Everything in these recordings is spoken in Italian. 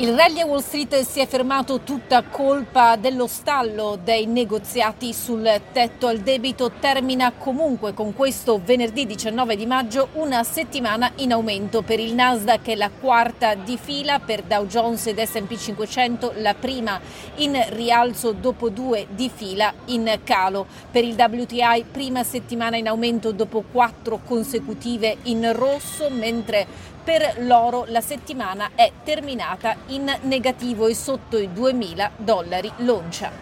Il rally a Wall Street si è fermato tutta colpa dello stallo dei negoziati sul tetto al debito. Termina comunque con questo venerdì 19 di maggio una settimana in aumento per il Nasdaq, è la quarta di fila, per Dow Jones ed SP 500 la prima in rialzo dopo due di fila in calo. Per il WTI prima settimana in aumento dopo quattro consecutive in rosso, mentre per l'oro la settimana è terminata in negativo e sotto i 2.000 dollari l'oncia.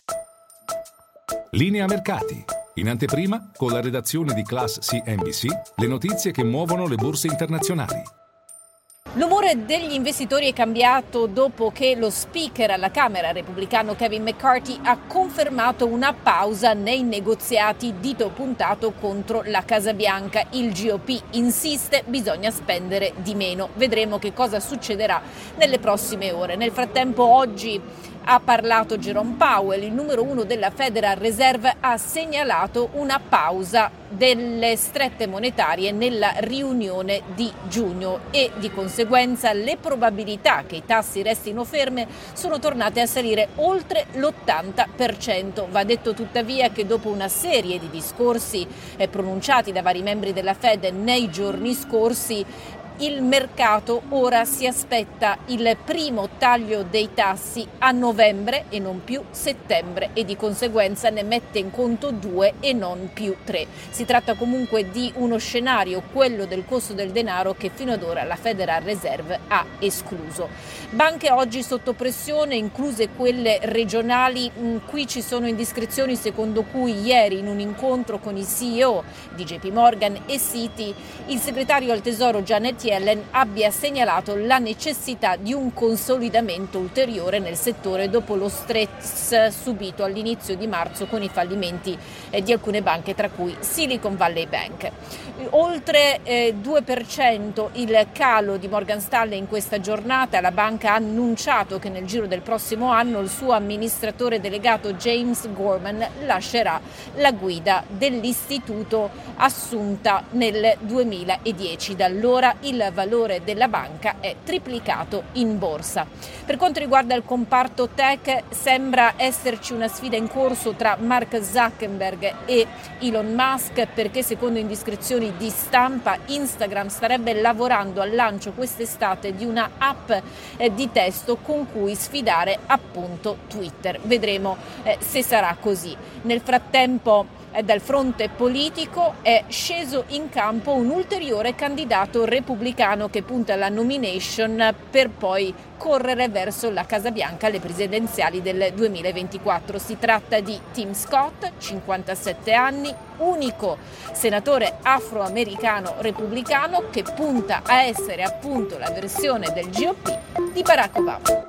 Linea mercati. In anteprima, con la redazione di Class CNBC, le notizie che muovono le borse internazionali. L'umore degli investitori è cambiato dopo che lo speaker alla Camera repubblicano Kevin McCarthy ha confermato una pausa nei negoziati dito puntato contro la Casa Bianca. Il GOP insiste, bisogna spendere di meno. Vedremo che cosa succederà nelle prossime ore. Nel frattempo oggi ha parlato Jerome Powell, il numero uno della Federal Reserve, ha segnalato una pausa delle strette monetarie nella riunione di giugno e di conseguenza le probabilità che i tassi restino ferme sono tornate a salire oltre l'80%. Va detto tuttavia che dopo una serie di discorsi eh, pronunciati da vari membri della Fed nei giorni scorsi il mercato ora si aspetta il primo taglio dei tassi a novembre e non più settembre e di conseguenza ne mette in conto due e non più tre. Si tratta comunque di uno scenario, quello del costo del denaro, che fino ad ora la Federal Reserve ha escluso. Banche oggi sotto pressione, incluse quelle regionali. Mm, qui ci sono indiscrezioni secondo cui ieri in un incontro con i CEO di JP Morgan e Citi il segretario al Tesoro Janet Yellen abbia segnalato la necessità di un consolidamento ulteriore nel settore dopo lo stress subito all'inizio di marzo con i fallimenti eh, di alcune banche, tra cui Silicon Valley Bank. Oltre eh, 2% il calo di Morgan Stanley in questa giornata, la banca ha annunciato che nel giro del prossimo anno il suo amministratore delegato James Gorman lascerà la guida dell'istituto assunta nel 2010. Da allora il il valore della banca è triplicato in borsa. Per quanto riguarda il comparto tech, sembra esserci una sfida in corso tra Mark Zuckerberg e Elon Musk perché secondo indiscrezioni di stampa Instagram starebbe lavorando al lancio quest'estate di una app eh, di testo con cui sfidare appunto Twitter. Vedremo eh, se sarà così. Nel frattempo dal fronte politico è sceso in campo un ulteriore candidato repubblicano che punta alla nomination per poi correre verso la Casa Bianca alle presidenziali del 2024. Si tratta di Tim Scott, 57 anni, unico senatore afroamericano repubblicano che punta a essere appunto la versione del GOP di Barack Obama.